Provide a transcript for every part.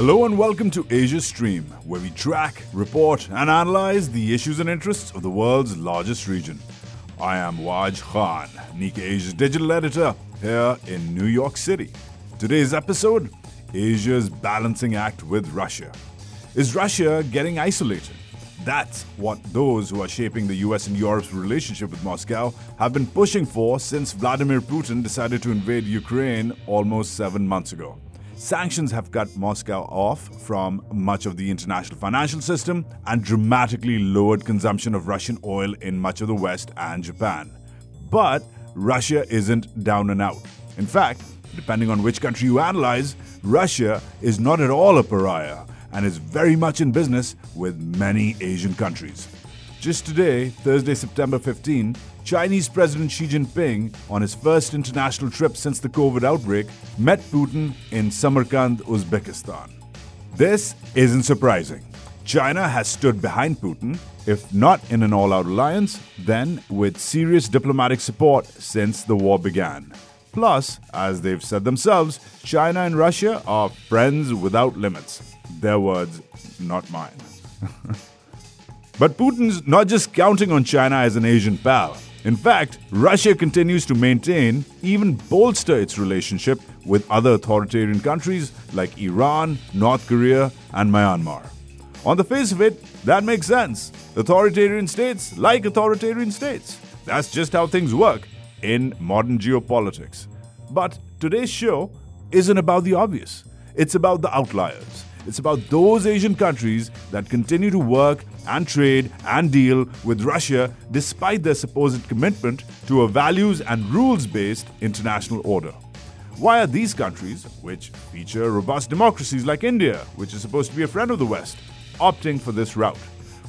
Hello and welcome to Asia Stream, where we track, report, and analyze the issues and interests of the world's largest region. I am Waj Khan, Nikkei Asia's digital editor here in New York City. Today's episode Asia's balancing act with Russia. Is Russia getting isolated? That's what those who are shaping the US and Europe's relationship with Moscow have been pushing for since Vladimir Putin decided to invade Ukraine almost seven months ago. Sanctions have cut Moscow off from much of the international financial system and dramatically lowered consumption of Russian oil in much of the West and Japan. But Russia isn't down and out. In fact, depending on which country you analyze, Russia is not at all a pariah and is very much in business with many Asian countries. Just today, Thursday, September 15, Chinese President Xi Jinping, on his first international trip since the COVID outbreak, met Putin in Samarkand, Uzbekistan. This isn't surprising. China has stood behind Putin, if not in an all out alliance, then with serious diplomatic support since the war began. Plus, as they've said themselves, China and Russia are friends without limits. Their words, not mine. but Putin's not just counting on China as an Asian pal. In fact, Russia continues to maintain, even bolster its relationship with other authoritarian countries like Iran, North Korea, and Myanmar. On the face of it, that makes sense. Authoritarian states like authoritarian states. That's just how things work in modern geopolitics. But today's show isn't about the obvious, it's about the outliers. It's about those Asian countries that continue to work and trade and deal with Russia despite their supposed commitment to a values and rules based international order. Why are these countries, which feature robust democracies like India, which is supposed to be a friend of the West, opting for this route?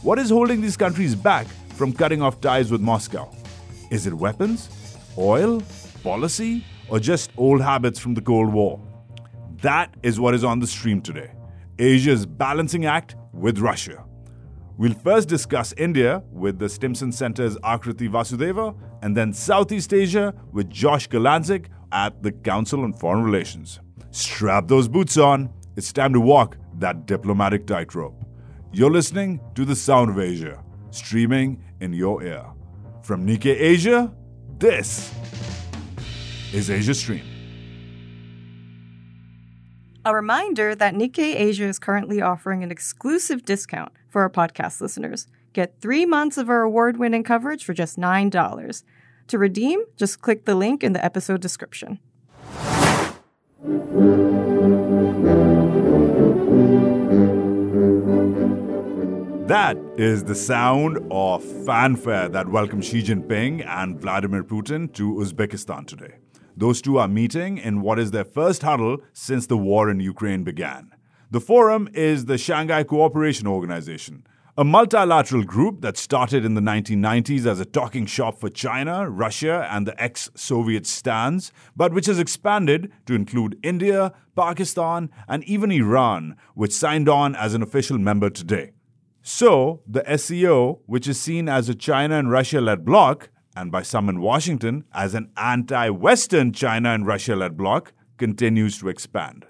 What is holding these countries back from cutting off ties with Moscow? Is it weapons, oil, policy, or just old habits from the Cold War? That is what is on the stream today. Asia's balancing act with Russia. We'll first discuss India with the Stimson Center's Akriti Vasudeva, and then Southeast Asia with Josh Kurlantzick at the Council on Foreign Relations. Strap those boots on. It's time to walk that diplomatic tightrope. You're listening to The Sound of Asia, streaming in your ear. From Nikkei Asia, this is Asia Stream. A reminder that Nikkei Asia is currently offering an exclusive discount for our podcast listeners. Get three months of our award winning coverage for just $9. To redeem, just click the link in the episode description. That is the sound of fanfare that welcomed Xi Jinping and Vladimir Putin to Uzbekistan today. Those two are meeting in what is their first huddle since the war in Ukraine began. The forum is the Shanghai Cooperation Organization, a multilateral group that started in the 1990s as a talking shop for China, Russia, and the ex Soviet stans, but which has expanded to include India, Pakistan, and even Iran, which signed on as an official member today. So, the SCO, which is seen as a China and Russia led bloc, and by some in Washington as an anti Western China and Russia led bloc, continues to expand.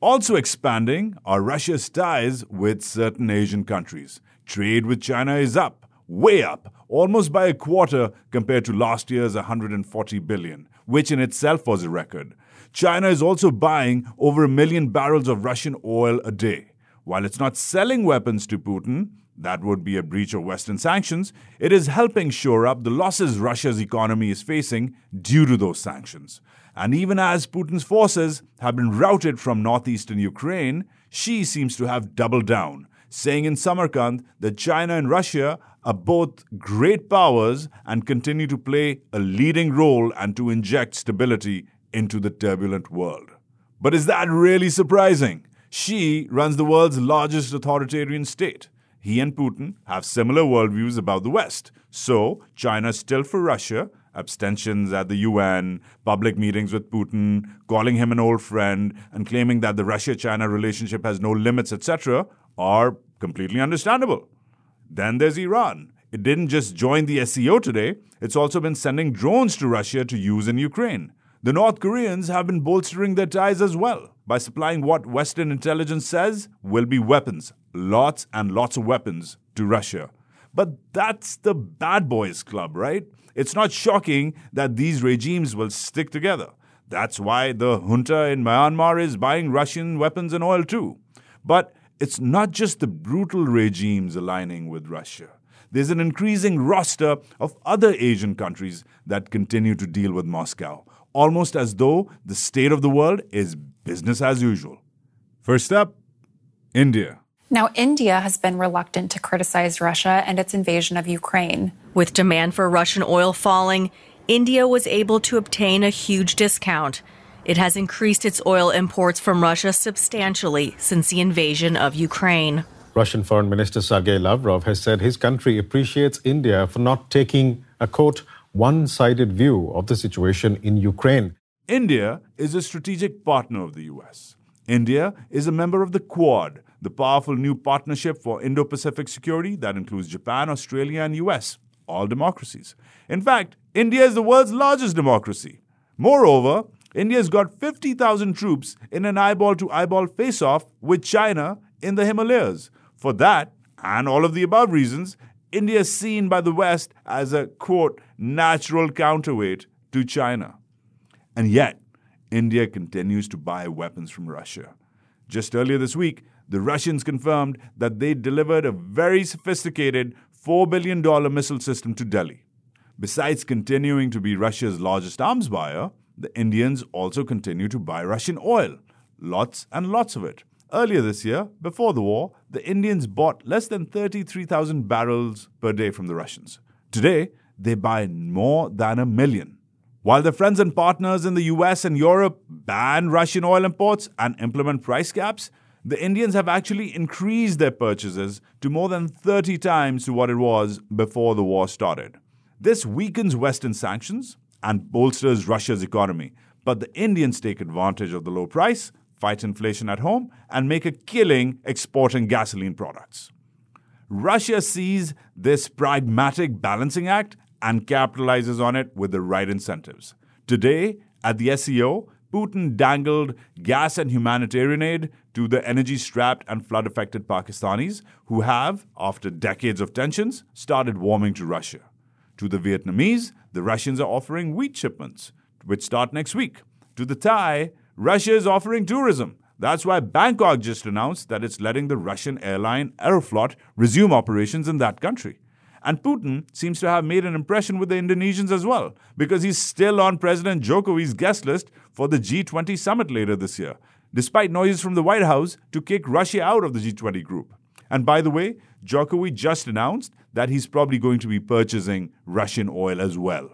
Also expanding are Russia's ties with certain Asian countries. Trade with China is up, way up, almost by a quarter compared to last year's 140 billion, which in itself was a record. China is also buying over a million barrels of Russian oil a day. While it's not selling weapons to Putin, that would be a breach of Western sanctions. It is helping shore up the losses Russia's economy is facing due to those sanctions. And even as Putin's forces have been routed from northeastern Ukraine, Xi seems to have doubled down, saying in Samarkand that China and Russia are both great powers and continue to play a leading role and to inject stability into the turbulent world. But is that really surprising? Xi runs the world's largest authoritarian state he and Putin have similar worldviews about the West. So, China's still for Russia, abstentions at the UN, public meetings with Putin, calling him an old friend, and claiming that the Russia China relationship has no limits, etc., are completely understandable. Then there's Iran. It didn't just join the SCO today, it's also been sending drones to Russia to use in Ukraine. The North Koreans have been bolstering their ties as well by supplying what Western intelligence says will be weapons, lots and lots of weapons, to Russia. But that's the bad boys club, right? It's not shocking that these regimes will stick together. That's why the junta in Myanmar is buying Russian weapons and oil too. But it's not just the brutal regimes aligning with Russia. There's an increasing roster of other Asian countries that continue to deal with Moscow, almost as though the state of the world is business as usual. First up, India. Now, India has been reluctant to criticize Russia and its invasion of Ukraine. With demand for Russian oil falling, India was able to obtain a huge discount. It has increased its oil imports from Russia substantially since the invasion of Ukraine. Russian Foreign Minister Sergei Lavrov has said his country appreciates India for not taking a quote, one sided view of the situation in Ukraine. India is a strategic partner of the US. India is a member of the Quad, the powerful new partnership for Indo Pacific security that includes Japan, Australia, and US, all democracies. In fact, India is the world's largest democracy. Moreover, India's got 50,000 troops in an eyeball to eyeball face off with China in the Himalayas. For that, and all of the above reasons, India is seen by the West as a quote, natural counterweight to China. And yet, India continues to buy weapons from Russia. Just earlier this week, the Russians confirmed that they delivered a very sophisticated $4 billion missile system to Delhi. Besides continuing to be Russia's largest arms buyer, the Indians also continue to buy Russian oil, lots and lots of it. Earlier this year, before the war, the Indians bought less than 33,000 barrels per day from the Russians. Today, they buy more than a million. While their friends and partners in the US and Europe ban Russian oil imports and implement price caps, the Indians have actually increased their purchases to more than 30 times to what it was before the war started. This weakens Western sanctions and bolsters Russia's economy, but the Indians take advantage of the low price, fight inflation at home, and make a killing exporting gasoline products. Russia sees this pragmatic balancing act and capitalizes on it with the right incentives. Today, at the SCO, Putin dangled gas and humanitarian aid to the energy strapped and flood affected Pakistanis who have, after decades of tensions, started warming to Russia. To the Vietnamese, the Russians are offering wheat shipments, which start next week. To the Thai, Russia is offering tourism. That's why Bangkok just announced that it's letting the Russian airline Aeroflot resume operations in that country. And Putin seems to have made an impression with the Indonesians as well, because he's still on President Jokowi's guest list for the G20 summit later this year, despite noises from the White House to kick Russia out of the G20 group. And by the way, Jokowi just announced that he's probably going to be purchasing Russian oil as well.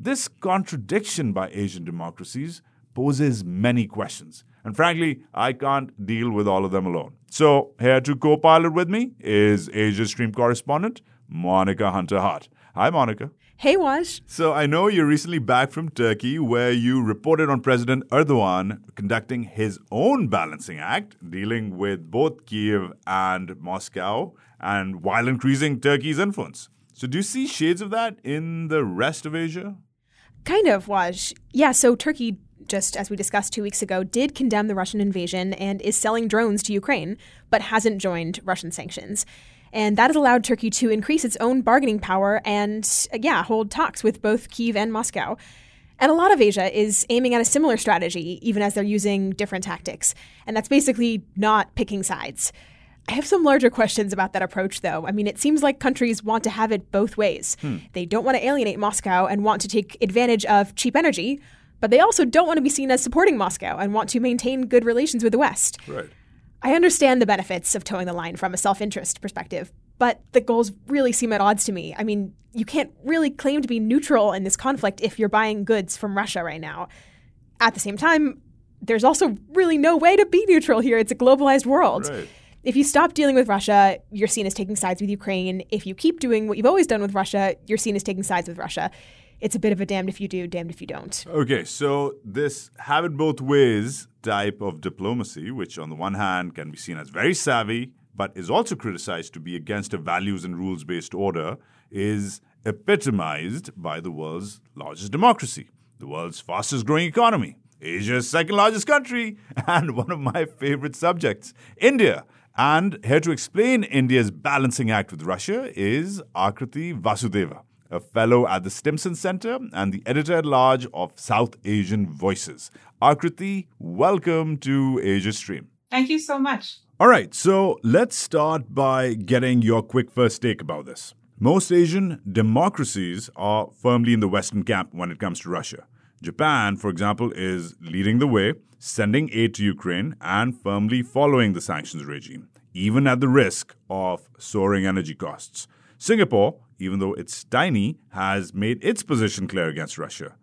This contradiction by Asian democracies poses many questions. And frankly, I can't deal with all of them alone. So, here to co pilot with me is Asia Stream correspondent Monica Hunter Hart. Hi, Monica. Hey, Waj. So I know you're recently back from Turkey where you reported on President Erdogan conducting his own balancing act, dealing with both Kiev and Moscow, and while increasing Turkey's influence. So do you see shades of that in the rest of Asia? Kind of, Waj. Yeah, so Turkey, just as we discussed two weeks ago, did condemn the Russian invasion and is selling drones to Ukraine, but hasn't joined Russian sanctions. And that has allowed Turkey to increase its own bargaining power and, uh, yeah, hold talks with both Kiev and Moscow. And a lot of Asia is aiming at a similar strategy, even as they're using different tactics. And that's basically not picking sides. I have some larger questions about that approach, though. I mean, it seems like countries want to have it both ways. Hmm. They don't want to alienate Moscow and want to take advantage of cheap energy, but they also don't want to be seen as supporting Moscow and want to maintain good relations with the West. Right. I understand the benefits of toeing the line from a self interest perspective, but the goals really seem at odds to me. I mean, you can't really claim to be neutral in this conflict if you're buying goods from Russia right now. At the same time, there's also really no way to be neutral here. It's a globalized world. Right. If you stop dealing with Russia, you're seen as taking sides with Ukraine. If you keep doing what you've always done with Russia, you're seen as taking sides with Russia. It's a bit of a damned if you do, damned if you don't. Okay, so this have it both ways type of diplomacy, which on the one hand can be seen as very savvy, but is also criticized to be against a values and rules based order, is epitomized by the world's largest democracy, the world's fastest growing economy, Asia's second largest country, and one of my favorite subjects, India. And here to explain India's balancing act with Russia is Akriti Vasudeva, a fellow at the Stimson Center and the editor at large of South Asian Voices. Akriti, welcome to Asia Stream. Thank you so much. All right, so let's start by getting your quick first take about this. Most Asian democracies are firmly in the Western camp when it comes to Russia. Japan, for example, is leading the way, sending aid to Ukraine, and firmly following the sanctions regime, even at the risk of soaring energy costs. Singapore, even though it's tiny, has made its position clear against Russia.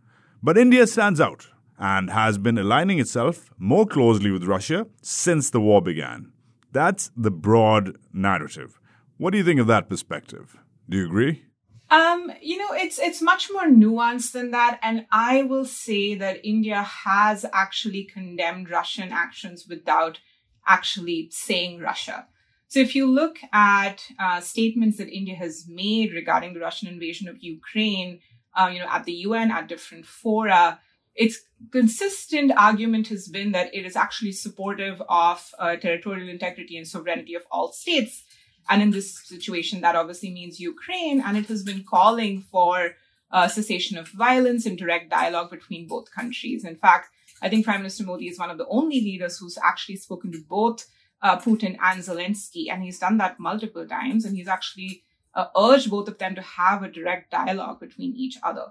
But India stands out and has been aligning itself more closely with Russia since the war began. That's the broad narrative. What do you think of that perspective? Do you agree? Um, you know, it's it's much more nuanced than that, and I will say that India has actually condemned Russian actions without actually saying Russia. So if you look at uh, statements that India has made regarding the Russian invasion of Ukraine, uh, you know, at the UN, at different fora, its consistent argument has been that it is actually supportive of uh, territorial integrity and sovereignty of all states. And in this situation, that obviously means Ukraine, and it has been calling for uh, cessation of violence and direct dialogue between both countries. In fact, I think Prime Minister Modi is one of the only leaders who's actually spoken to both uh, Putin and Zelensky, and he's done that multiple times, and he's actually uh, urged both of them to have a direct dialogue between each other.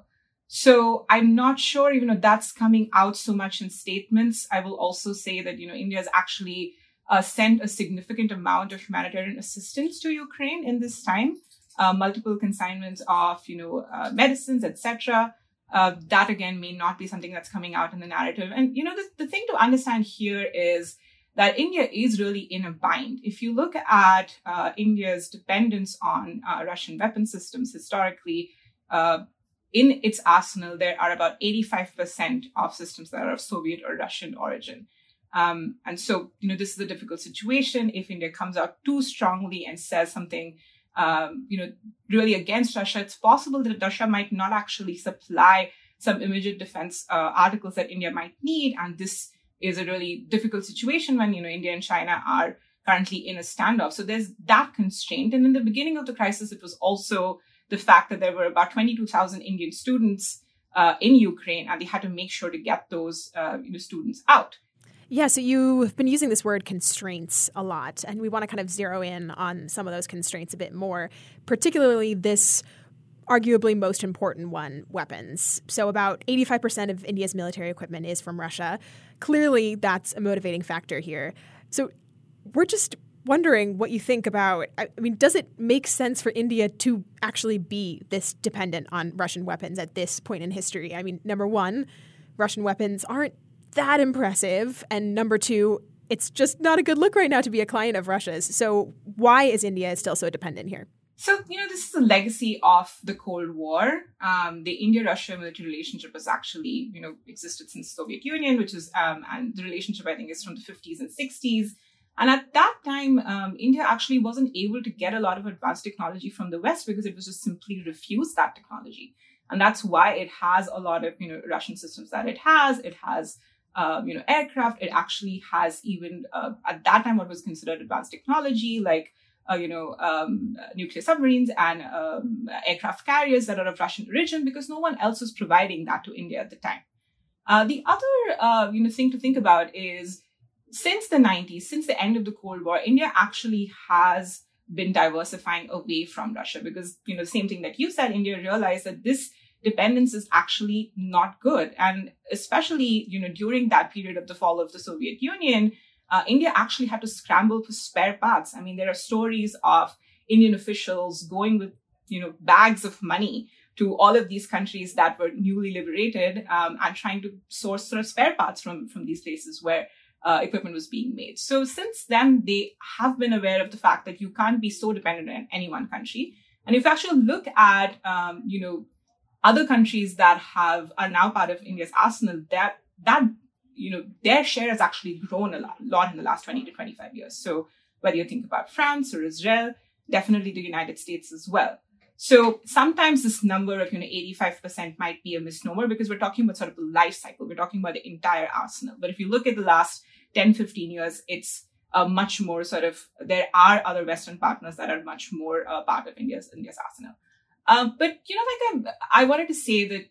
So I'm not sure, even though that's coming out so much in statements. I will also say that, you know, India has actually uh, sent a significant amount of humanitarian assistance to Ukraine in this time, uh, multiple consignments of, you know, uh, medicines, etc. Uh, that again may not be something that's coming out in the narrative. And, you know, the, the thing to understand here is that India is really in a bind. If you look at uh, India's dependence on uh, Russian weapon systems historically, in its arsenal, there are about 85% of systems that are of Soviet or Russian origin. Um, and so, you know, this is a difficult situation. If India comes out too strongly and says something, um, you know, really against Russia, it's possible that Russia might not actually supply some immediate defense uh, articles that India might need. And this is a really difficult situation when, you know, India and China are currently in a standoff. So there's that constraint. And in the beginning of the crisis, it was also the fact that there were about 22,000 Indian students uh, in Ukraine, and they had to make sure to get those uh, you know, students out. Yeah, so you've been using this word constraints a lot, and we want to kind of zero in on some of those constraints a bit more, particularly this arguably most important one weapons. So, about 85% of India's military equipment is from Russia. Clearly, that's a motivating factor here. So, we're just wondering what you think about. I mean, does it make sense for India to actually be this dependent on Russian weapons at this point in history? I mean, number one, Russian weapons aren't that impressive. And number two, it's just not a good look right now to be a client of Russia's. So, why is India still so dependent here? So, you know, this is a legacy of the Cold War. Um, the India-Russia military relationship has actually, you know, existed since the Soviet Union, which is, um, and the relationship, I think, is from the 50s and 60s. And at that time, um, India actually wasn't able to get a lot of advanced technology from the West because it was just simply refused that technology. And that's why it has a lot of, you know, Russian systems that it has. It has, um, you know, aircraft. It actually has even, uh, at that time, what was considered advanced technology, like, uh, you know, um, nuclear submarines and um, aircraft carriers that are of Russian origin because no one else was providing that to India at the time. Uh, the other, uh, you know, thing to think about is since the 90s, since the end of the Cold War, India actually has been diversifying away from Russia because, you know, same thing that you said, India realized that this dependence is actually not good. And especially, you know, during that period of the fall of the Soviet Union, uh, India actually had to scramble for spare parts. I mean, there are stories of Indian officials going with, you know, bags of money to all of these countries that were newly liberated um, and trying to source sort of spare parts from, from these places where uh, equipment was being made. So since then, they have been aware of the fact that you can't be so dependent on any one country. And if you actually look at, um, you know, other countries that have are now part of India's arsenal, that that you know their share has actually grown a lot, in the last 20 to 25 years. So whether you think about France or Israel, definitely the United States as well. So sometimes this number of, you know, 85% might be a misnomer because we're talking about sort of the life cycle. We're talking about the entire arsenal. But if you look at the last 10, 15 years, it's uh, much more sort of, there are other Western partners that are much more uh, part of India's, India's arsenal. Um, but, you know, like I, I wanted to say that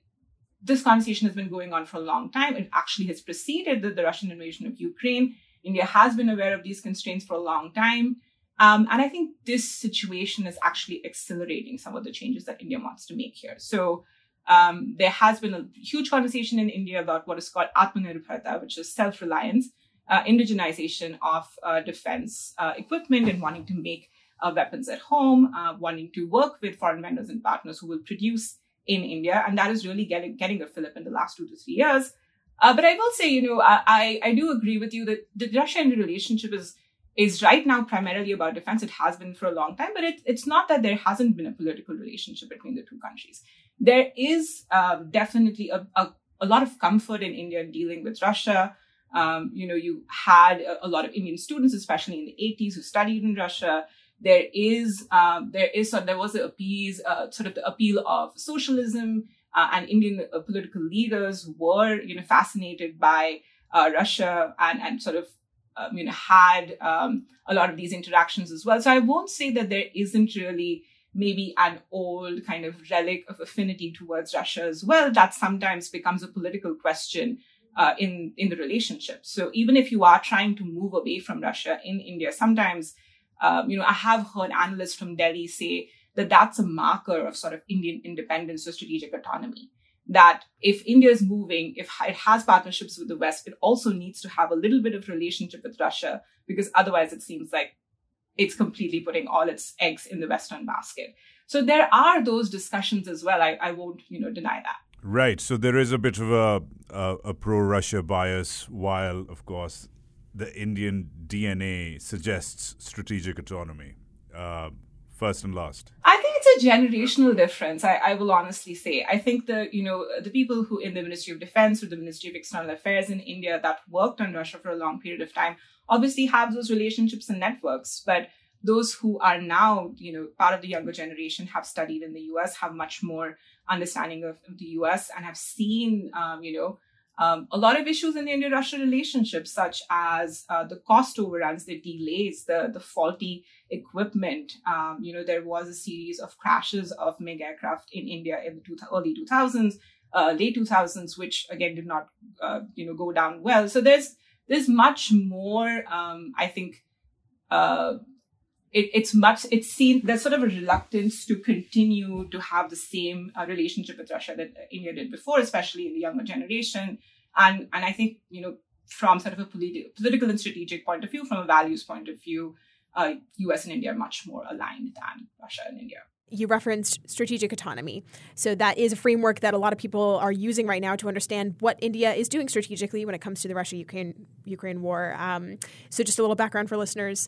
this conversation has been going on for a long time. It actually has preceded the, the Russian invasion of Ukraine. India has been aware of these constraints for a long time. Um, and I think this situation is actually accelerating some of the changes that India wants to make here. So um, there has been a huge conversation in India about what is called Atmanirbharta, which is self-reliance, uh, indigenization of uh, defense uh, equipment and wanting to make uh, weapons at home, uh, wanting to work with foreign vendors and partners who will produce in India. And that is really getting, getting a fillip in the last two to three years. Uh, but I will say, you know, I, I do agree with you that the Russia-India relationship is is right now primarily about defense. It has been for a long time, but it, it's not that there hasn't been a political relationship between the two countries. There is uh, definitely a, a, a, lot of comfort in India dealing with Russia. Um, you know, you had a, a, lot of Indian students, especially in the 80s, who studied in Russia. There is, um, there is, there was a appease, uh, sort of the appeal of socialism, uh, and Indian uh, political leaders were, you know, fascinated by uh, Russia and and sort of um, you know, had um, a lot of these interactions as well. So I won't say that there isn't really maybe an old kind of relic of affinity towards Russia as well. That sometimes becomes a political question uh, in in the relationship. So even if you are trying to move away from Russia in India, sometimes um, you know I have heard analysts from Delhi say that that's a marker of sort of Indian independence or strategic autonomy that if India is moving, if it has partnerships with the West, it also needs to have a little bit of relationship with Russia because otherwise it seems like it's completely putting all its eggs in the Western basket. So there are those discussions as well. I, I won't, you know, deny that. Right. So there is a bit of a a, a pro-Russia bias, while of course the Indian DNA suggests strategic autonomy. Uh, first and last? I think it's a generational difference. I, I, will honestly say. I think the you know the people who in the Ministry of Defense or the Ministry of External Affairs in India that worked on Russia for a long period of time obviously have those relationships and networks, but those who are now you know part of the younger generation have studied in the U.S. have much more understanding of, the U.S. and have seen um, you know um, a lot of issues in the India-Russia relationship, such as uh, the cost overruns, the delays, the the faulty equipment. Um, you know, there was a series of crashes of MiG aircraft in India in the two, early 2000s, uh, late 2000s, which again did not, uh, you know, go down well. So there's there's much more. Um, I think uh, it, it's much it's seen there's sort of a reluctance to continue to have the same uh, relationship with Russia that India did before, especially in the younger generation. And and I think you know from sort of a politi- political and strategic point of view, from a values point of view, uh, U.S. and India are much more aligned than Russia and India. You referenced strategic autonomy. So, that is a framework that a lot of people are using right now to understand what India is doing strategically when it comes to the Russia Ukraine war. Um, so, just a little background for listeners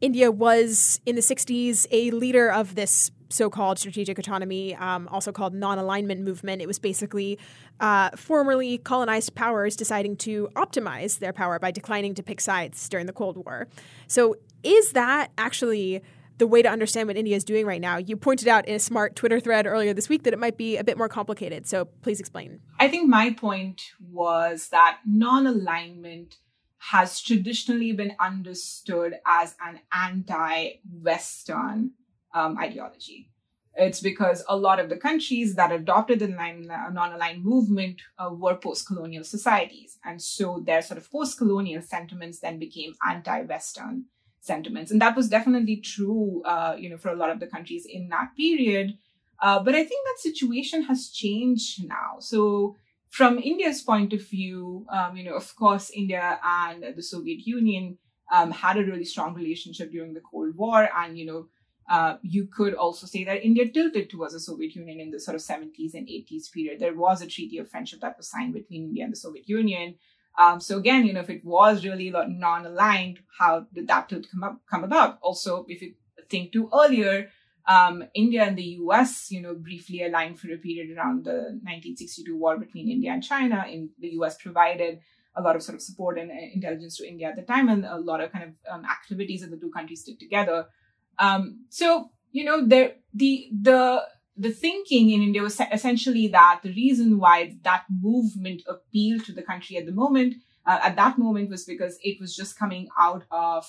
India was in the 60s a leader of this so-called strategic autonomy, um, also called non-alignment movement. It was basically uh, formerly colonized powers deciding to optimize their power by declining to pick sides during the Cold War. So, is that actually the way to understand what India is doing right now? You pointed out in a smart Twitter thread earlier this week that it might be a bit more complicated. So, please explain. I think my point was that non-alignment has traditionally been understood as an anti Western um, ideology. It's because a lot of the countries that adopted the non aligned movement uh, were post colonial societies. And so their sort of post colonial sentiments then became anti Western sentiments. And that was definitely true, uh, you know, for a lot of the countries in that period. Uh, but I think that situation has changed now. So from India's point of view, um, you know, of course, India and the Soviet Union um, had a really strong relationship during the Cold War, and you know, uh, you could also say that India tilted towards the Soviet Union in the sort of 70s and 80s period. There was a treaty of friendship that was signed between India and the Soviet Union. Um, so again, you know, if it was really non-aligned, how did that tilt come up come about? Also, if you think too earlier, um, India and the US, you know, briefly aligned for a period around the 1962 war between India and China. In the US provided a lot of sort of support and uh, intelligence to India at the time, and a lot of kind of um, activities that the two countries did together. Um, so you know, there the the the thinking in India was essentially that the reason why that movement appealed to the country at the moment, uh, at that moment, was because it was just coming out of,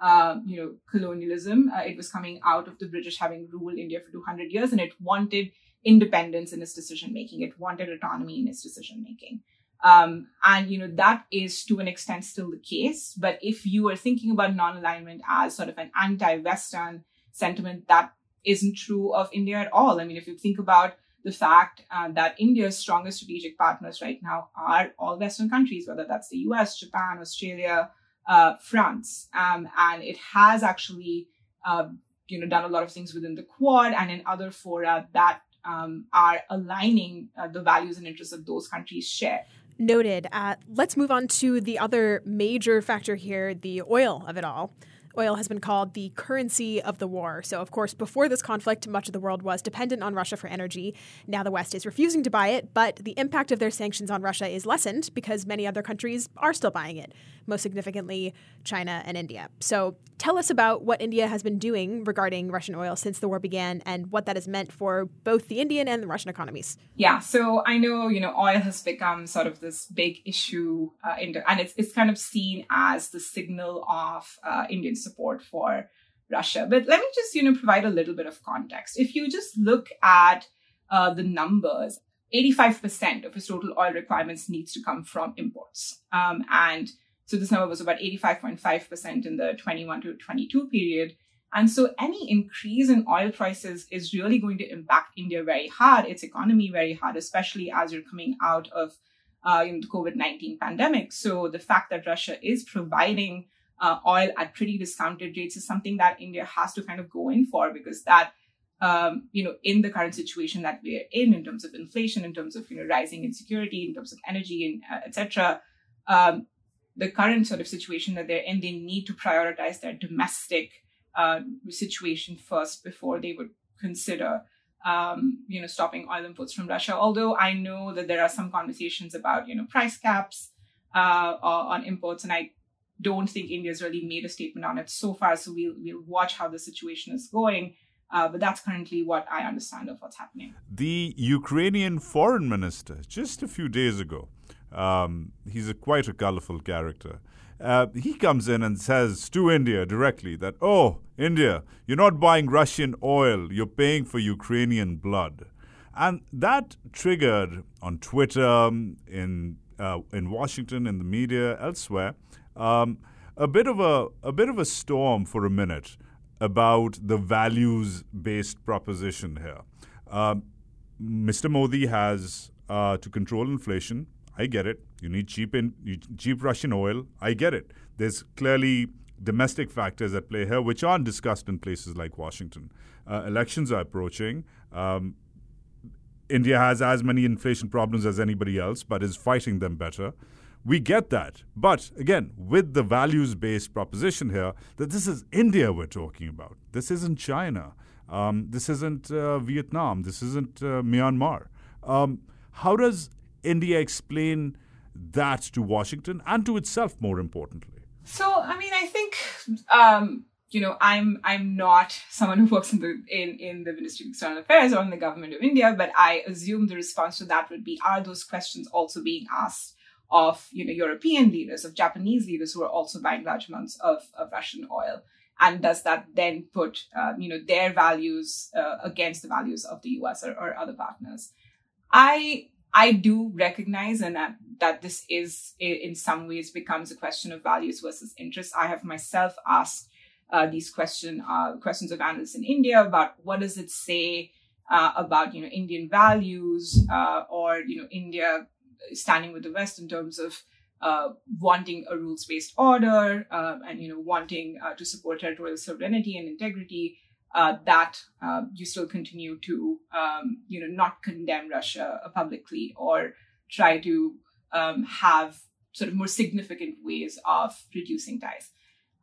uh, you know, colonialism. Uh, it was coming out of the British having ruled India for 200 years, and it wanted independence in its decision making. It wanted autonomy in its decision making. Um, and you know that is to an extent still the case. But if you are thinking about non-alignment as sort of an anti-Western sentiment, that isn't true of India at all. I mean, if you think about the fact uh, that India's strongest strategic partners right now are all Western countries, whether that's the US, Japan, Australia, uh, France, um, and it has actually, uh, you know, done a lot of things within the Quad and in other fora that um, are aligning uh, the values and interests of those countries share. Noted. Uh, let's move on to the other major factor here the oil of it all. Oil has been called the currency of the war. So, of course, before this conflict, much of the world was dependent on Russia for energy. Now the West is refusing to buy it, but the impact of their sanctions on Russia is lessened because many other countries are still buying it, most significantly China and India. So, tell us about what India has been doing regarding Russian oil since the war began and what that has meant for both the Indian and the Russian economies. Yeah, so I know, you know, oil has become sort of this big issue, uh, in the, and it's, it's kind of seen as the signal of uh, Indian support for Russia. But let me just, you know, provide a little bit of context. If you just look at uh, the numbers, 85% of its total oil requirements needs to come from imports. Um, and so this number was about 85.5% in the 21 to 22 period. And so any increase in oil prices is really going to impact India very hard, its economy very hard, especially as you're coming out of uh, you know, the COVID-19 pandemic. So the fact that Russia is providing uh, oil at pretty discounted rates is something that India has to kind of go in for because that, um, you know, in the current situation that we're in, in terms of inflation, in terms of you know rising insecurity, in terms of energy, and uh, etc. Um, the current sort of situation that they're in, they need to prioritize their domestic uh, situation first before they would consider, um, you know, stopping oil imports from Russia. Although I know that there are some conversations about, you know, price caps uh, on imports, and I don't think India's really made a statement on it so far. So we'll we'll watch how the situation is going. Uh, but that's currently what I understand of what's happening. The Ukrainian foreign minister, just a few days ago, um, he's a quite a colorful character. Uh, he comes in and says to India directly that, oh, India, you're not buying Russian oil, you're paying for Ukrainian blood. And that triggered on Twitter, um, in, uh, in Washington, in the media, elsewhere, um, a bit of a, a bit of a storm for a minute about the values based proposition here. Mr. Modi has, uh, to control inflation, I get it. You need cheap in, cheap Russian oil. I get it. There's clearly domestic factors at play here, which aren't discussed in places like Washington. Uh, elections are approaching. Um, India has as many inflation problems as anybody else, but is fighting them better. We get that. But again, with the values based proposition here, that this is India we're talking about. This isn't China. Um, this isn't uh, Vietnam. This isn't uh, Myanmar. Um, how does India explain that to Washington and to itself, more importantly? So, I mean, I think um, you know, I'm I'm not someone who works in the in in the Ministry of External Affairs or in the government of India, but I assume the response to that would be: Are those questions also being asked of you know European leaders, of Japanese leaders who are also buying large amounts of, of Russian oil? And does that then put uh, you know their values uh, against the values of the U.S. or, or other partners? I I do recognize and that, that this is in some ways becomes a question of values versus interests. I have myself asked uh, these question uh, questions of analysts in India about what does it say uh, about you know Indian values uh, or you know India standing with the West in terms of uh, wanting a rules based order uh, and you know wanting to support territorial sovereignty and integrity uh, that uh, you still continue to, um, you know, not condemn Russia publicly or try to um, have sort of more significant ways of reducing ties.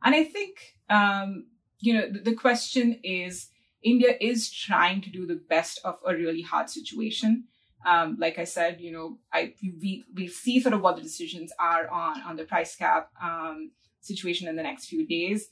And I think, um, you know, the, the, question is India is trying to do the best of a really hard situation. Um, like I said, you know, I we we see sort of what the decisions are on on the price cap um, situation in the next few days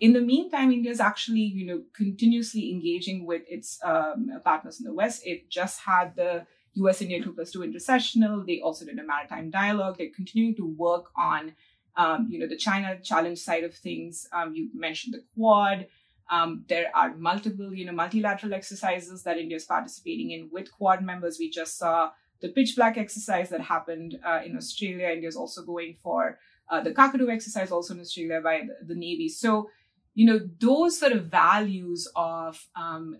in the meantime, India is actually, you know, continuously engaging with its um, partners in the West. It just had the US India 2 plus 2 intersessional. They also did a maritime dialogue. They're continuing to work on, um, you know, the China challenge side of things. Um, you mentioned the Quad. Um, there are multiple, you know, multilateral exercises that India is participating in with Quad members. We just saw the pitch black exercise that happened uh, in Australia. India is also going for uh, the Kakadu exercise, also in Australia by the, the, Navy. So, you know, those sort of values of, um,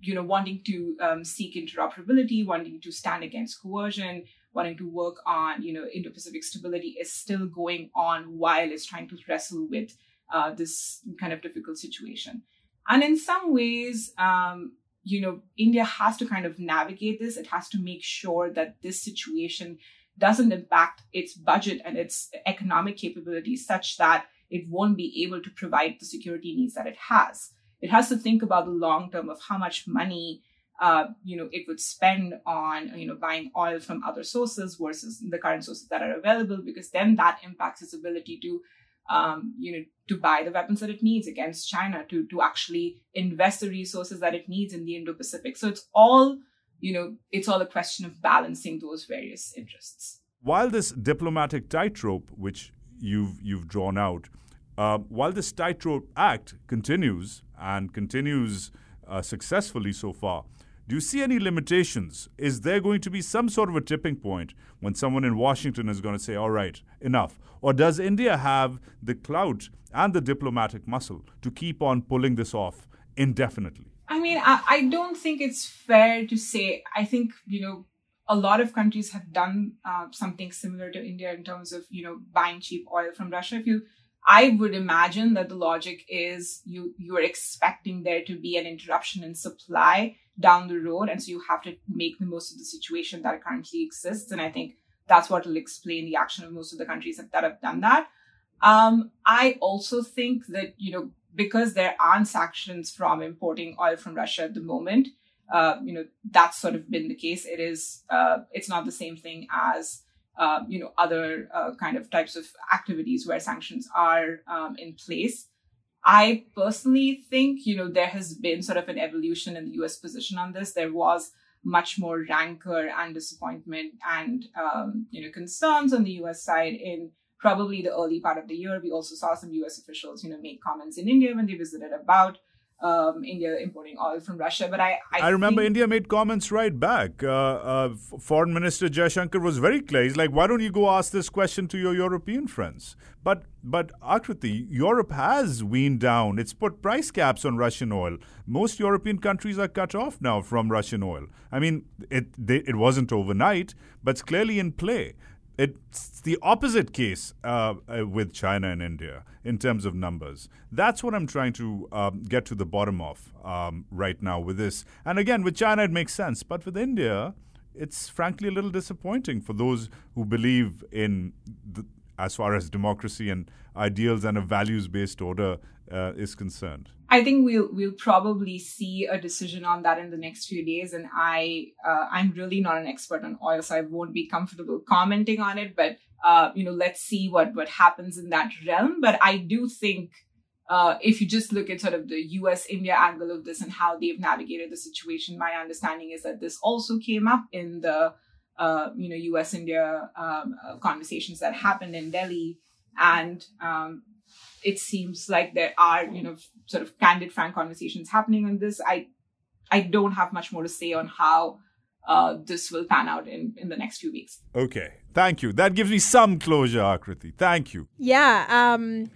you know, wanting to um, seek interoperability, wanting to stand against coercion, wanting to work on, you know, Indo-Pacific stability is still going on while it's trying to wrestle with uh, this kind of difficult situation. And in some ways, um, you know, India has to kind of navigate this. It has to make sure that this situation doesn't impact its budget and its economic capabilities such that it won't be able to provide the security needs that it has. It has to think about the long term of how much money uh, you know it would spend on you know buying oil from other sources versus the current sources that are available because then that impacts its ability to um, you know, to buy the weapons that it needs against China, to to actually invest the resources that it needs in the Indo-Pacific. So it's all, you know, it's all a question of balancing those various interests. While this diplomatic tightrope, which you've you've drawn out, uh, while this tightrope act continues and continues uh, successfully so far, do you see any limitations? Is there going to be some sort of a tipping point when someone in Washington is going to say, all right, enough? Or does India have the clout and the diplomatic muscle to keep on pulling this off indefinitely? I mean, I, I don't think it's fair to say. I think, you know, a lot of countries have done uh, something similar to India in terms of, you know, buying cheap oil from Russia. If you I would imagine that the logic is you you are expecting there to be an interruption in supply down the road, and so you have to make the most of the situation that currently exists. And I think that's what will explain the action of most of the countries that, that have done that. Um, I also think that you know because there aren't sanctions from importing oil from Russia at the moment, uh, you know that's sort of been the case. It is uh, it's not the same thing as uh, you know other uh, kind of types of activities where sanctions are um, in place. I personally think you know there has been sort of an evolution in the U.S. position on this. There was much more rancor and disappointment and um, you know concerns on the U.S. side in probably the early part of the year. We also saw some U.S. officials you know make comments in India when they visited about um, India importing oil from Russia. But I, I, I remember. India made comments right back. Uh, uh, Foreign Minister Jaishankar was very clear. He's like, "Why don't you go ask this question to your European friends?" But but Akriti, Europe has weaned down. It's put price caps on Russian oil. Most European countries are cut off now from Russian oil. I mean, it they, it wasn't overnight, but it's clearly in play. It's the opposite case uh, uh, with China and India in terms of numbers. That's what I'm trying to um, get to the bottom of um, right now with this. And again, with China, it makes sense. But with India, it's frankly a little disappointing for those who believe in, the, as far as democracy and ideals and a values based order uh, is concerned. I think we'll we'll probably see a decision on that in the next few days. And I uh, I'm really not an expert on oil, so I won't be comfortable commenting on it. But uh, you know, let's see what what happens in that realm. But I do think uh, if you just look at sort of the U.S. India angle of this and how they've navigated the situation, my understanding is that this also came up in the uh, you know U.S. India um, uh, conversations that happened in Delhi, and um, it seems like there are you know sort of candid frank conversations happening on this i i don't have much more to say on how uh, this will pan out in, in the next few weeks. Okay. Thank you. That gives me some closure, Akriti. Thank you. Yeah. Um,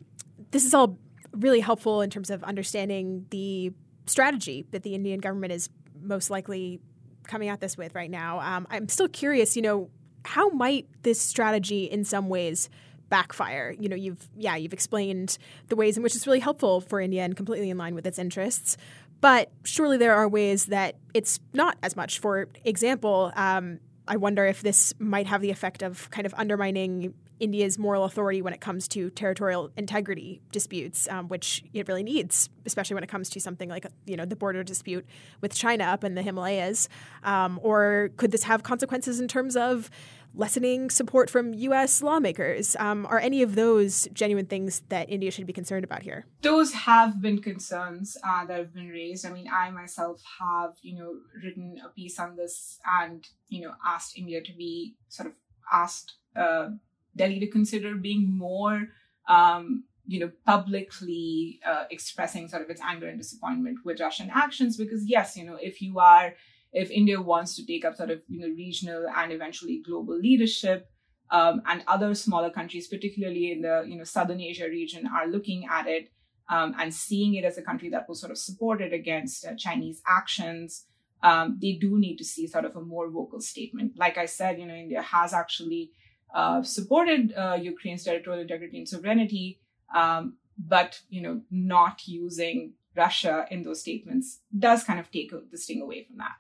this is all really helpful in terms of understanding the strategy that the Indian government is most likely coming at this with right now. Um, I'm still curious, you know, how might this strategy in some ways backfire. You know, you've yeah, you've explained the ways in which it's really helpful for India and completely in line with its interests. But surely there are ways that it's not as much. For example, um, I wonder if this might have the effect of kind of undermining India's moral authority when it comes to territorial integrity disputes, um, which it really needs, especially when it comes to something like you know the border dispute with China up in the Himalayas. Um, or could this have consequences in terms of lessening support from U.S. lawmakers. Um, are any of those genuine things that India should be concerned about here? Those have been concerns uh, that have been raised. I mean, I myself have, you know, written a piece on this and, you know, asked India to be sort of asked uh, Delhi to consider being more, um, you know, publicly uh, expressing sort of its anger and disappointment with Russian actions. Because yes, you know, if you are, if India wants to take up sort of you know regional and eventually global leadership, um, and other smaller countries, particularly in the you know Southern Asia region, are looking at it um, and seeing it as a country that will sort of support it against uh, Chinese actions. Um, they do need to see sort of a more vocal statement. Like I said, you know, India has actually uh, supported uh, Ukraine's territorial integrity and sovereignty, um, but you know, not using Russia in those statements does kind of take the sting away from that.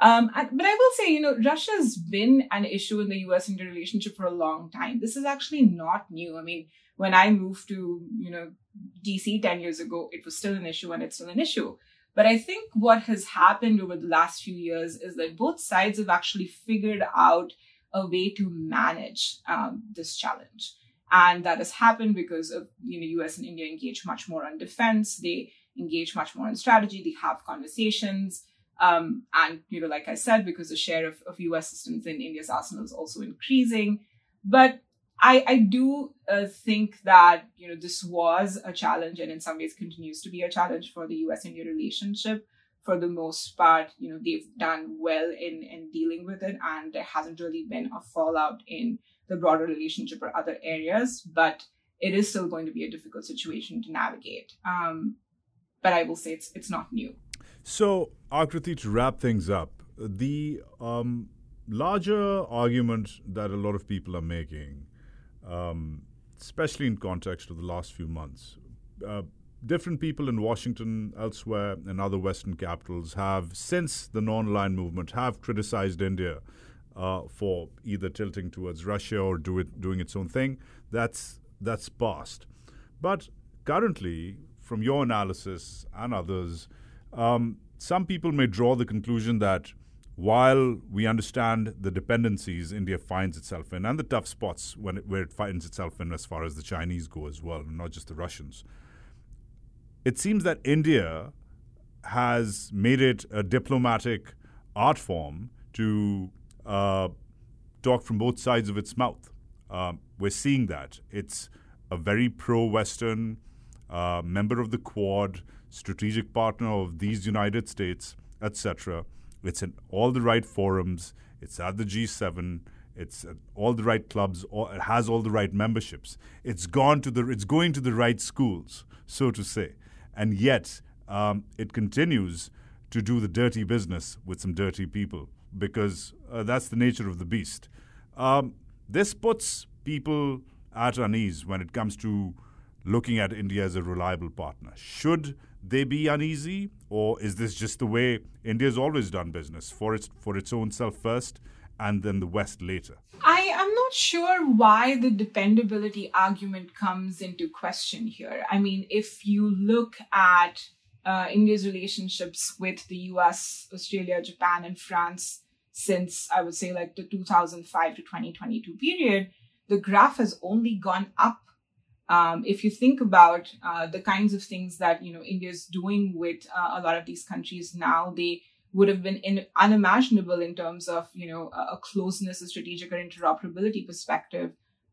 Um, but I will say, you know, Russia's been an issue in the US India relationship for a long time. This is actually not new. I mean, when I moved to, you know, DC 10 years ago, it was still an issue and it's still an issue. But I think what has happened over the last few years is that both sides have actually figured out a way to manage um, this challenge. And that has happened because of, you know, US and India engage much more on defense. They engage much more on strategy. They have conversations. Um, and, you know, like I said, because the share of, of US systems in India's arsenal is also increasing. But I, I do uh, think that, you know, this was a challenge and in some ways continues to be a challenge for the US India relationship for the most part, you know, they've done well in, in dealing with it, and there hasn't really been a fallout in the broader relationship or other areas, but it is still going to be a difficult situation to navigate. Um, but I will say it's it's not new. So, Akriti, to wrap things up, the um, larger argument that a lot of people are making, um, especially in context of the last few months, uh, different people in Washington, elsewhere, and other Western capitals have, since the non-aligned movement, have criticized India uh, for either tilting towards Russia or do it, doing its own thing. That's that's past. But currently, from your analysis and others, um, some people may draw the conclusion that while we understand the dependencies India finds itself in and the tough spots it, where it finds itself in as far as the Chinese go as well, not just the Russians, it seems that India has made it a diplomatic art form to uh, talk from both sides of its mouth. Uh, we're seeing that. It's a very pro Western uh, member of the Quad, strategic partner of these United States, etc. It's in all the right forums, it's at the G7. It's at all the right clubs. it has all the right memberships. It's gone to the. It's going to the right schools, so to say and yet um, it continues to do the dirty business with some dirty people because uh, that's the nature of the beast. Um, this puts people at unease when it comes to looking at India as a reliable partner. Should they be uneasy, or is this just the way India's always done business for its for its own self first and then the West later? I am not sure why the dependability argument comes into question here. I mean, if you look at uh, India's relationships with the US, Australia, Japan, and France since I would say like the 2005 to 2022 period, the graph has only gone up. Um, if you think about uh, the kinds of things that you know India is doing with uh, a lot of these countries now, they would have been in, unimaginable in terms of you know a, a closeness, a strategic or interoperability perspective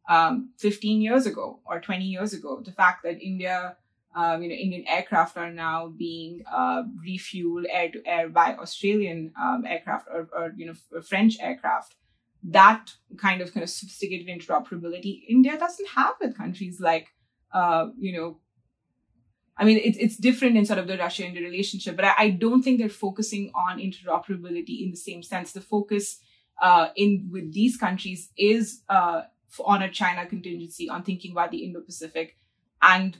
um, 15 years ago or 20 years ago. The fact that India, um, you know, Indian aircraft are now being uh, refueled air to air by Australian um, aircraft or, or, you know French aircraft. That kind of kind of sophisticated interoperability India doesn't have with countries like uh, you know I mean, it's it's different in sort of the Russia India relationship, but I, I, don't think they're focusing on interoperability in the same sense. The focus uh, in with these countries is uh, on a China contingency, on thinking about the Indo-Pacific, and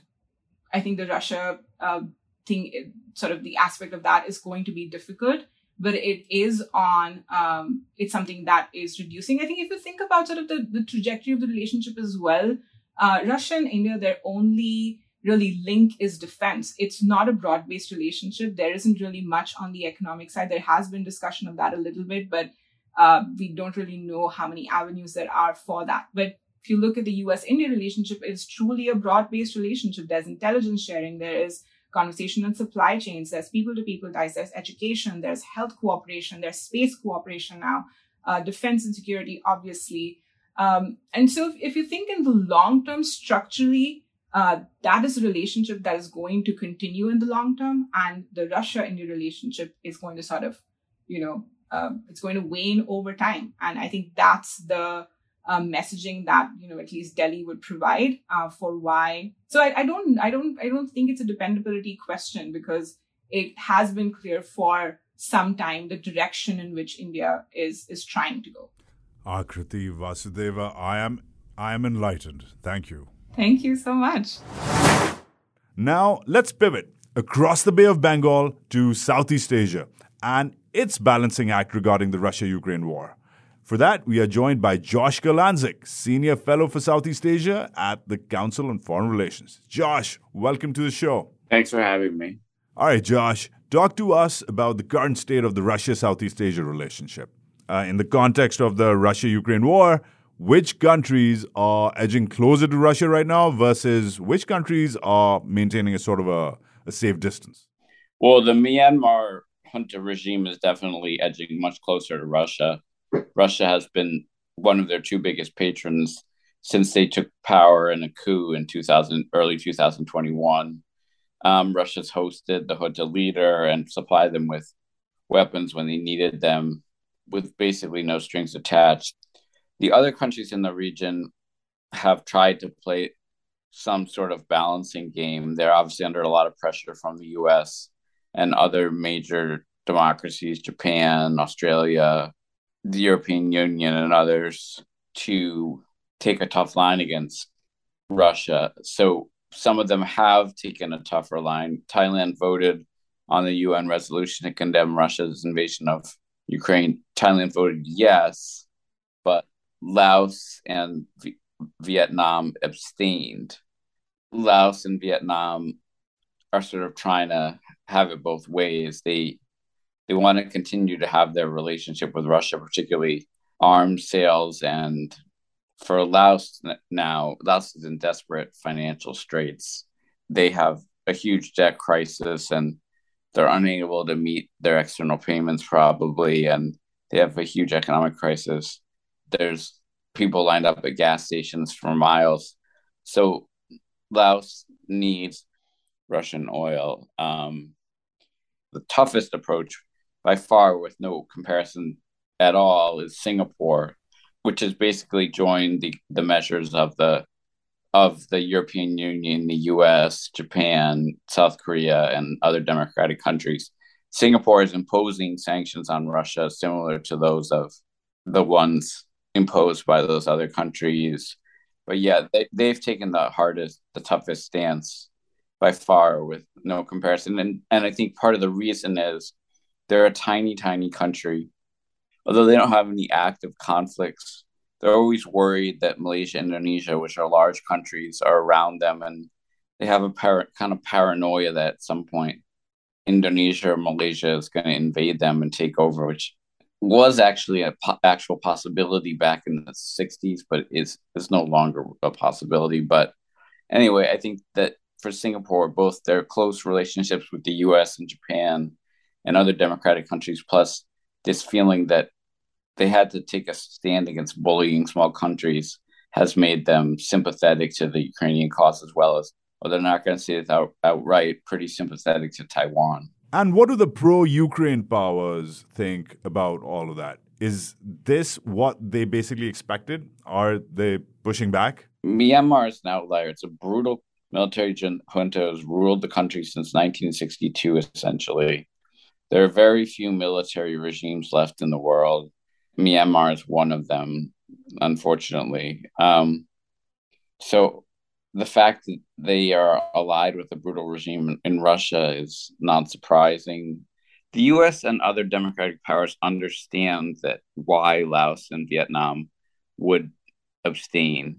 I think the Russia uh, thing, sort of the aspect of that, is going to be difficult. But it is on. Um, it's something that is reducing. I think if you think about sort of the, the trajectory of the relationship as well, uh, Russia and India, they're only really link is defense. It's not a broad based relationship. There isn't really much on the economic side. There has been discussion of that a little bit, but Uh, we don't really know how many avenues there are for that. But if you look at the US India relationship, it's truly a broad based relationship. There's intelligence sharing, there is conversation on supply chains, there's people to people ties, there's education, there's health cooperation, there's space cooperation now, uh, defense and security, obviously. Um, and so if, if, you think in the long term, structurally, uh, that is a relationship that is going to continue in the long term. And the Russia India relationship is going to sort of, you know, um, it's going to wane over time. And I think that's the um, messaging that you know at least Delhi would provide uh, for why. So I, I don't I don't I don't think it's a dependability question because it has been clear for some time the direction in which India is is trying to go. Akriti Vasudeva, I am I am enlightened. Thank you. Thank you so much. Now let's pivot across the Bay of Bengal to Southeast Asia and its balancing act regarding the Russia Ukraine war. For that, we are joined by Josh Kurlantzick, Senior Fellow for Southeast Asia at the Council on Foreign Relations. Josh, welcome to the show. Thanks for having me. All right, Josh, talk to us about the current state of the Russia Southeast Asia relationship. Uh, in the context of the Russia Ukraine war, which countries are edging closer to Russia right now versus which countries are maintaining a sort of a, a safe distance? Well, the Myanmar junta regime is definitely edging much closer to Russia. Russia has been one of their two biggest patrons since they took power in a coup in 2000, early 2021. Um, Russia's hosted the junta leader and supplied them with weapons when they needed them, with basically no strings attached. The other countries in the region have tried to play some sort of balancing game. They're obviously under a lot of pressure from the US and other major democracies, Japan, Australia, the European Union, and others to take a tough line against Russia. So some of them have taken a tougher line. Thailand voted on the UN resolution to condemn Russia's invasion of Ukraine. Thailand voted yes, but Laos and v- Vietnam abstained. Laos and Vietnam are sort of trying to have it both ways. They they want to continue to have their relationship with Russia, particularly arms sales. And for Laos now, Laos is in desperate financial straits. They have a huge debt crisis and they're unable to meet their external payments, probably. And they have a huge economic crisis. There's people lined up at gas stations for miles. So Laos needs Russian oil. Um, the toughest approach by far with no comparison at all is Singapore, which has basically joined the, the measures of the of the European Union, the US, Japan, South Korea, and other democratic countries. Singapore is imposing sanctions on Russia similar to those of the ones imposed by those other countries. But yeah, they, they've taken the hardest, the toughest stance by far with no comparison. And, and I think part of the reason is they're a tiny, tiny country. Although they don't have any active conflicts, they're always worried that Malaysia, Indonesia, which are large countries, are around them, and they have a par- kind of paranoia that at some point Indonesia or Malaysia is going to invade them and take over, which was actually an po- actual possibility back in the 60s, but it's it's no longer a possibility. But anyway, I think that for Singapore, both their close relationships with the U.S. and Japan and other democratic countries, plus this feeling that they had to take a stand against bullying small countries has made them sympathetic to the Ukrainian cause as well as, well, they're not going to say it out, outright, pretty sympathetic to Taiwan. And what do the pro Ukraine powers think about all of that? Is this what they basically expected? Are they pushing back? Myanmar is an outlier. It's a brutal military junta has ruled the country since 1962, essentially. There are very few military regimes left in the world. Myanmar is one of them, unfortunately. Um, so the fact that they are allied with a brutal regime in Russia is not surprising. The US and other democratic powers understand that why Laos and Vietnam would abstain.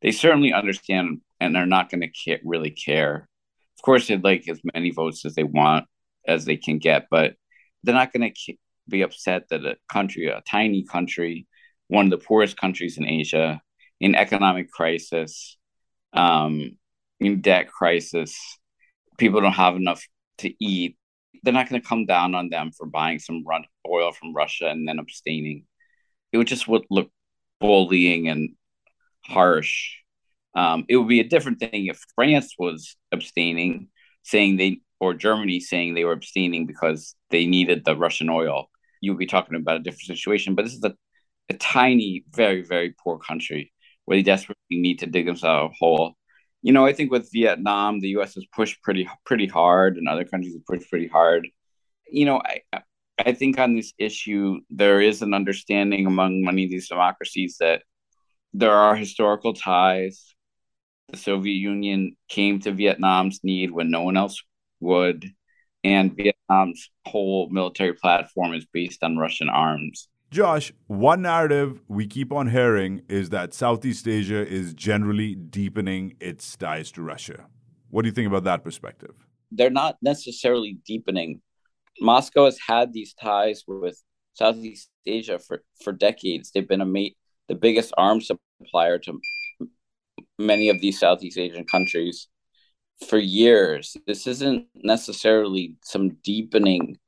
They certainly understand and are not going to really care. Of course, they'd like as many votes as they want as they can get, but they're not going to be upset that a country, a tiny country, one of the poorest countries in Asia, in economic crisis, um, in debt crisis, people don't have enough to eat. They're not going to come down on them for buying some run oil from Russia and then abstaining. It would just would look bullying and harsh. Um, it would be a different thing if France was abstaining, saying they or Germany saying they were abstaining because they needed the Russian oil. You would be talking about a different situation. But this is a, a tiny, very, very poor country where they desperately need to dig themselves a hole. You know, I think with Vietnam, the U.S. has pushed pretty, pretty hard, and other countries have pushed pretty hard. You know, I, I think on this issue, there is an understanding among many of these democracies that there are historical ties. The Soviet Union came to Vietnam's need when no one else would, and Vietnam's whole military platform is based on Russian arms. Josh, one narrative we keep on hearing is that Southeast Asia is generally deepening its ties to Russia. What do you think about that perspective? They're not necessarily deepening. Moscow has had these ties with Southeast Asia for, for decades. They've been a mate, the biggest arms supplier to many of these Southeast Asian countries for years. This isn't necessarily some deepening.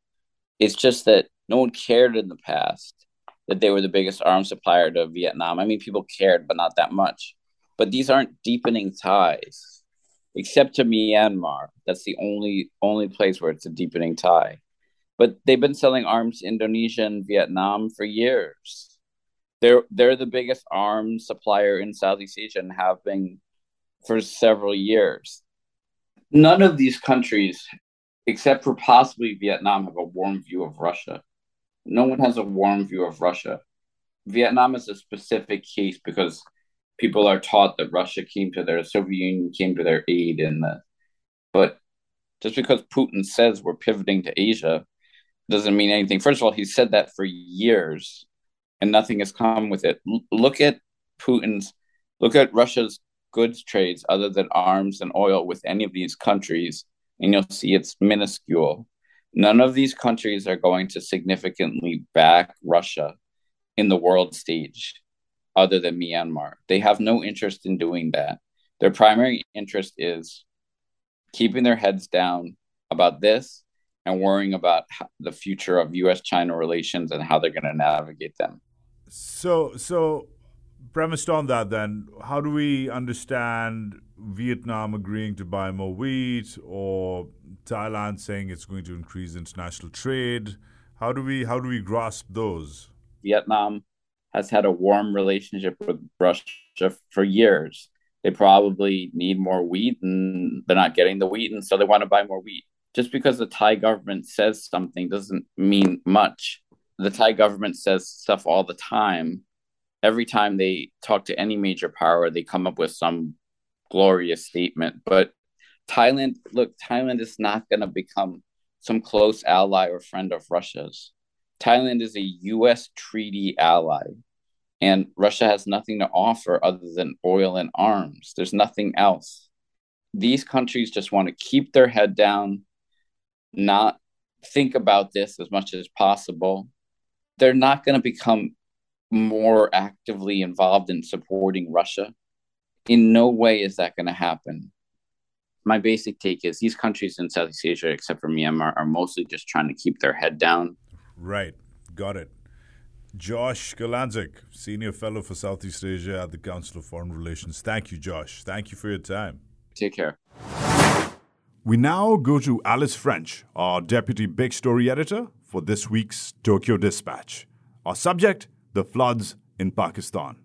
It's just that no one cared in the past that they were the biggest arms supplier to Vietnam. I mean, people cared, but not that much. But these aren't deepening ties, except to Myanmar. That's the only only place where it's a deepening tie. But they've been selling arms to Indonesia and Vietnam for years. They're they're the biggest arms supplier in Southeast Asia and have been for several years none of these countries, except for possibly Vietnam, have a warm view of Russia. No one has a warm view of Russia. Vietnam is a specific case because people are taught that Russia came to their Soviet Union came to their aid in the but just because Putin says we're pivoting to Asia doesn't mean anything. First of all, he said that for years and nothing has come with it. L- look at Putin's look at Russia's goods trades other than arms and oil with any of these countries, and you'll see it's minuscule. None of these countries are going to significantly back Russia in the world stage other than Myanmar. They have no interest in doing that. Their primary interest is keeping their heads down about this and worrying about the future of US China relations and how they're going to navigate them. So so premised on that, then, how do we understand Vietnam agreeing to buy more wheat or Thailand saying it's going to increase international trade? How do we how do we grasp those? Vietnam has had a warm relationship with Russia for years. They probably need more wheat and they're not getting the wheat and so they want to buy more wheat. Just because the Thai government says something doesn't mean much. The Thai government says stuff all the time every time they talk to any major power, they come up with some glorious statement. But Thailand, look, Thailand is not going to become some close ally or friend of Russia's. Thailand is a U.S. treaty ally, and Russia has nothing to offer other than oil and arms. There's nothing else. These countries just want to keep their head down, not think about this as much as possible. They're not going to become more actively involved in supporting Russia. In no way is that going to happen. My basic take is these countries in Southeast Asia, except for Myanmar, are mostly just trying to keep their head down. Right. Got it. Josh Kurlantzick, Senior Fellow for Southeast Asia at the Council of Foreign Relations. Thank you, Josh. Thank you for your time. Take care. We now go to Alice French, our Deputy Big Story Editor for this week's Tokyo Dispatch. Our subject the floods in Pakistan.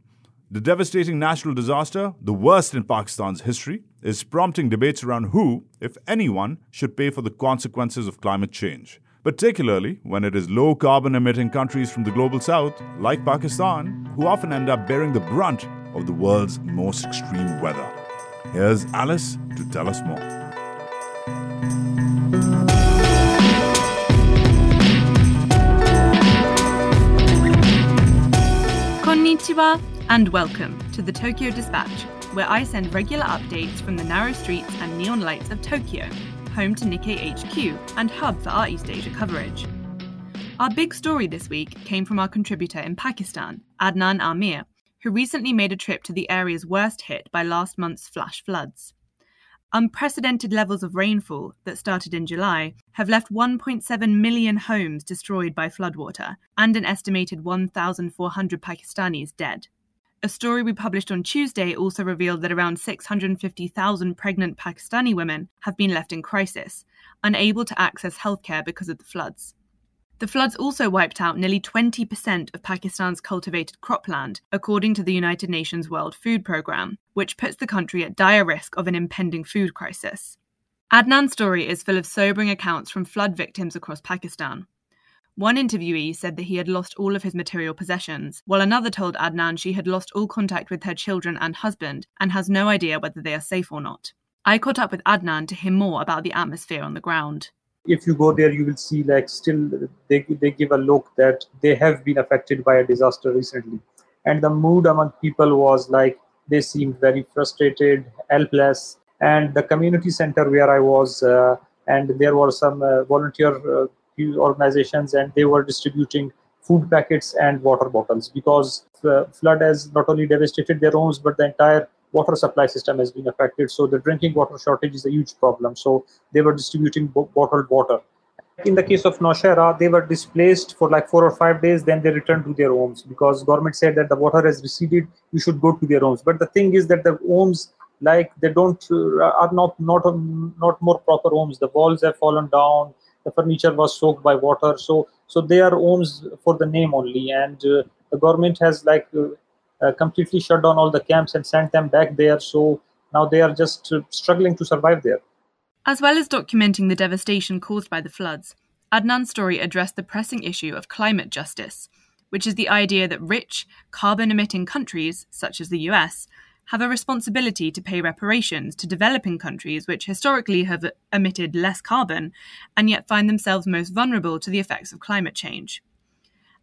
The devastating natural disaster, the worst in Pakistan's history, is prompting debates around who, if anyone, should pay for the consequences of climate change, particularly when it is low carbon emitting countries from the global south, like Pakistan, who often end up bearing the brunt of the world's most extreme weather. Here's Alice to tell us more. Konnichiwa and welcome to the Tokyo Dispatch, where I send regular updates from the narrow streets and neon lights of Tokyo, home to Nikkei HQ and hub for our East Asia coverage. Our big story this week came from our contributor in Pakistan, Adnan Aamir, who recently made a trip to the areas worst hit by last month's flash floods. Unprecedented levels of rainfall that started in July have left 1.7 million homes destroyed by floodwater and an estimated 1,400 Pakistanis dead. A story we published on Tuesday also revealed that around 650,000 pregnant Pakistani women have been left in crisis, unable to access healthcare because of the floods. The floods also wiped out nearly 20% of Pakistan's cultivated cropland, according to the United Nations World Food Programme, which puts the country at dire risk of an impending food crisis. Adnan's story is full of sobering accounts from flood victims across Pakistan. One interviewee said that he had lost all of his material possessions, while another told Adnan she had lost all contact with her children and husband and has no idea whether they are safe or not. I caught up with Adnan to hear more about the atmosphere on the ground. If you go there you will see like still they, they give a look that they have been affected by a disaster recently. And the mood among people was like they seemed very frustrated helpless. And the community center where i was uh, and there were some uh, volunteer uh, organizations and they were distributing food packets and water bottles because the flood has not only devastated their homes but the entire water supply system has been affected. So the drinking water shortage is a huge problem. So they were distributing bottled water. In the case of Nowshera, they were displaced for like four or five days. Then they returned to their homes because government said that the water has receded. You should go to their homes. But the thing is that the homes, like they don't uh, are not not not more proper homes. The walls have fallen down. The furniture was soaked by water. So so they are homes for the name only. And uh, the government has like uh, uh, completely shut down all the camps and sent them back there. So now they are just struggling to survive there. As well as documenting the devastation caused by the floods, Adnan's story addressed the pressing issue of climate justice, which is the idea that rich, carbon emitting countries, such as the US, have a responsibility to pay reparations to developing countries which historically have emitted less carbon and yet find themselves most vulnerable to the effects of climate change.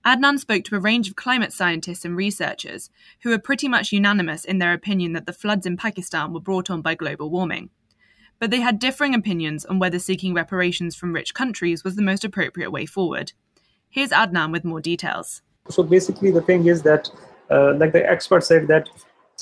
Adnan spoke to a range of climate scientists and researchers who are pretty much unanimous in their opinion that the floods in Pakistan were brought on by global warming. But they had differing opinions on whether seeking reparations from rich countries was the most appropriate way forward. Here's Adnan with more details. So basically, the thing is that, uh, like the expert said, that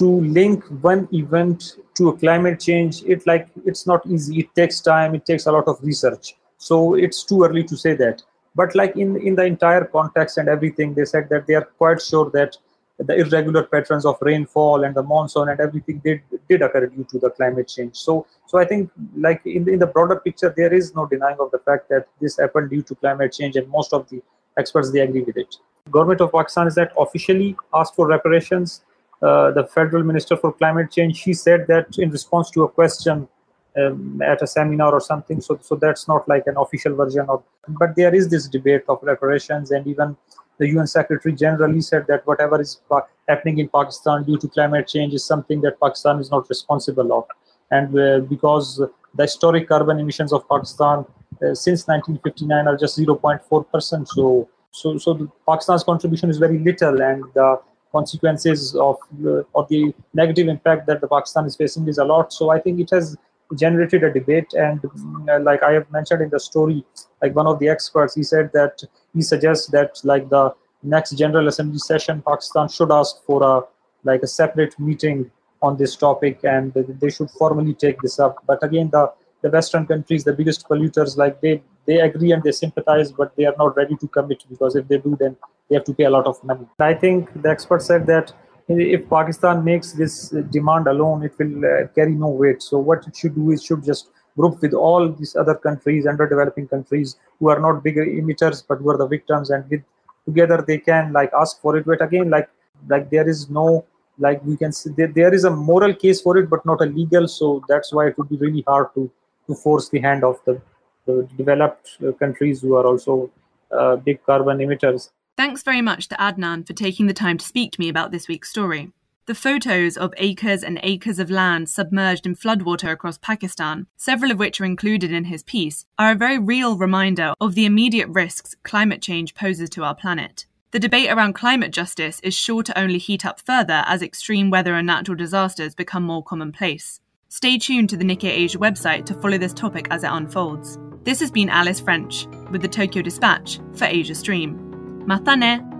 to link one event to a climate change, it like it's not easy. It takes time. It takes a lot of research. So it's too early to say that but like in in the entire context and everything they said that they are quite sure that the irregular patterns of rainfall and the monsoon and everything did did occur due to the climate change so so i think like in the, in the broader picture there is no denying of the fact that this happened due to climate change and most of the experts they agree with it government of pakistan is that officially asked for reparations uh, the federal minister for climate change she said that in response to a question um, at a seminar or something. So, so that's not like an official version of. But there is this debate of reparations, and even the UN Secretary generally said that whatever is happening in Pakistan due to climate change is something that Pakistan is not responsible of, and uh, because the historic carbon emissions of Pakistan uh, since 1959 are just 0.4 percent. So, so, so Pakistan's contribution is very little, and the consequences of uh, of the negative impact that the Pakistan is facing is a lot. So, I think it has generated a debate and uh, like i have mentioned in the story like one of the experts he said that he suggests that like the next general assembly session pakistan should ask for a like a separate meeting on this topic and they should formally take this up but again the the western countries the biggest polluters like they they agree and they sympathize but they are not ready to commit because if they do then they have to pay a lot of money i think the expert said that if Pakistan makes this demand alone, it will uh, carry no weight. So what it should do is should just group with all these other countries, underdeveloping countries who are not bigger emitters but who are the victims, and with together they can like ask for it. But again, like like there is no like we can see there, there is a moral case for it, but not a legal. So that's why it would be really hard to to force the hand of the, the developed countries who are also uh, big carbon emitters. Thanks very much to Adnan for taking the time to speak to me about this week's story. The photos of acres and acres of land submerged in floodwater across Pakistan, several of which are included in his piece, are a very real reminder of the immediate risks climate change poses to our planet. The debate around climate justice is sure to only heat up further as extreme weather and natural disasters become more commonplace. Stay tuned to the Nikkei Asia website to follow this topic as it unfolds. This has been Alice French with the Tokyo Dispatch for Asia Stream. Matane!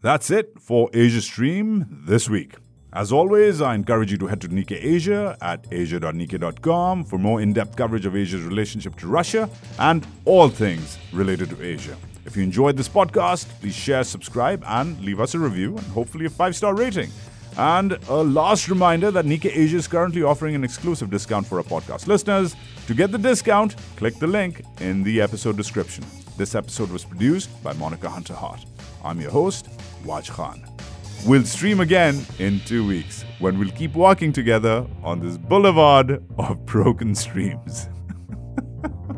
That's it for Asia Stream this week. As always, I encourage you to head to Nikkei Asia at asia.nikkei.com for more in depth coverage of Asia's relationship to Russia and all things related to Asia. If you enjoyed this podcast, please share, subscribe, and leave us a review and hopefully a five star rating. And a last reminder that Nikkei Asia is currently offering an exclusive discount for our podcast listeners. To get the discount, click the link in the episode description. This episode was produced by Monica Hunter Hart. I'm your host, Waj Khan. We'll stream again in two weeks when we'll keep walking together on this boulevard of broken streams.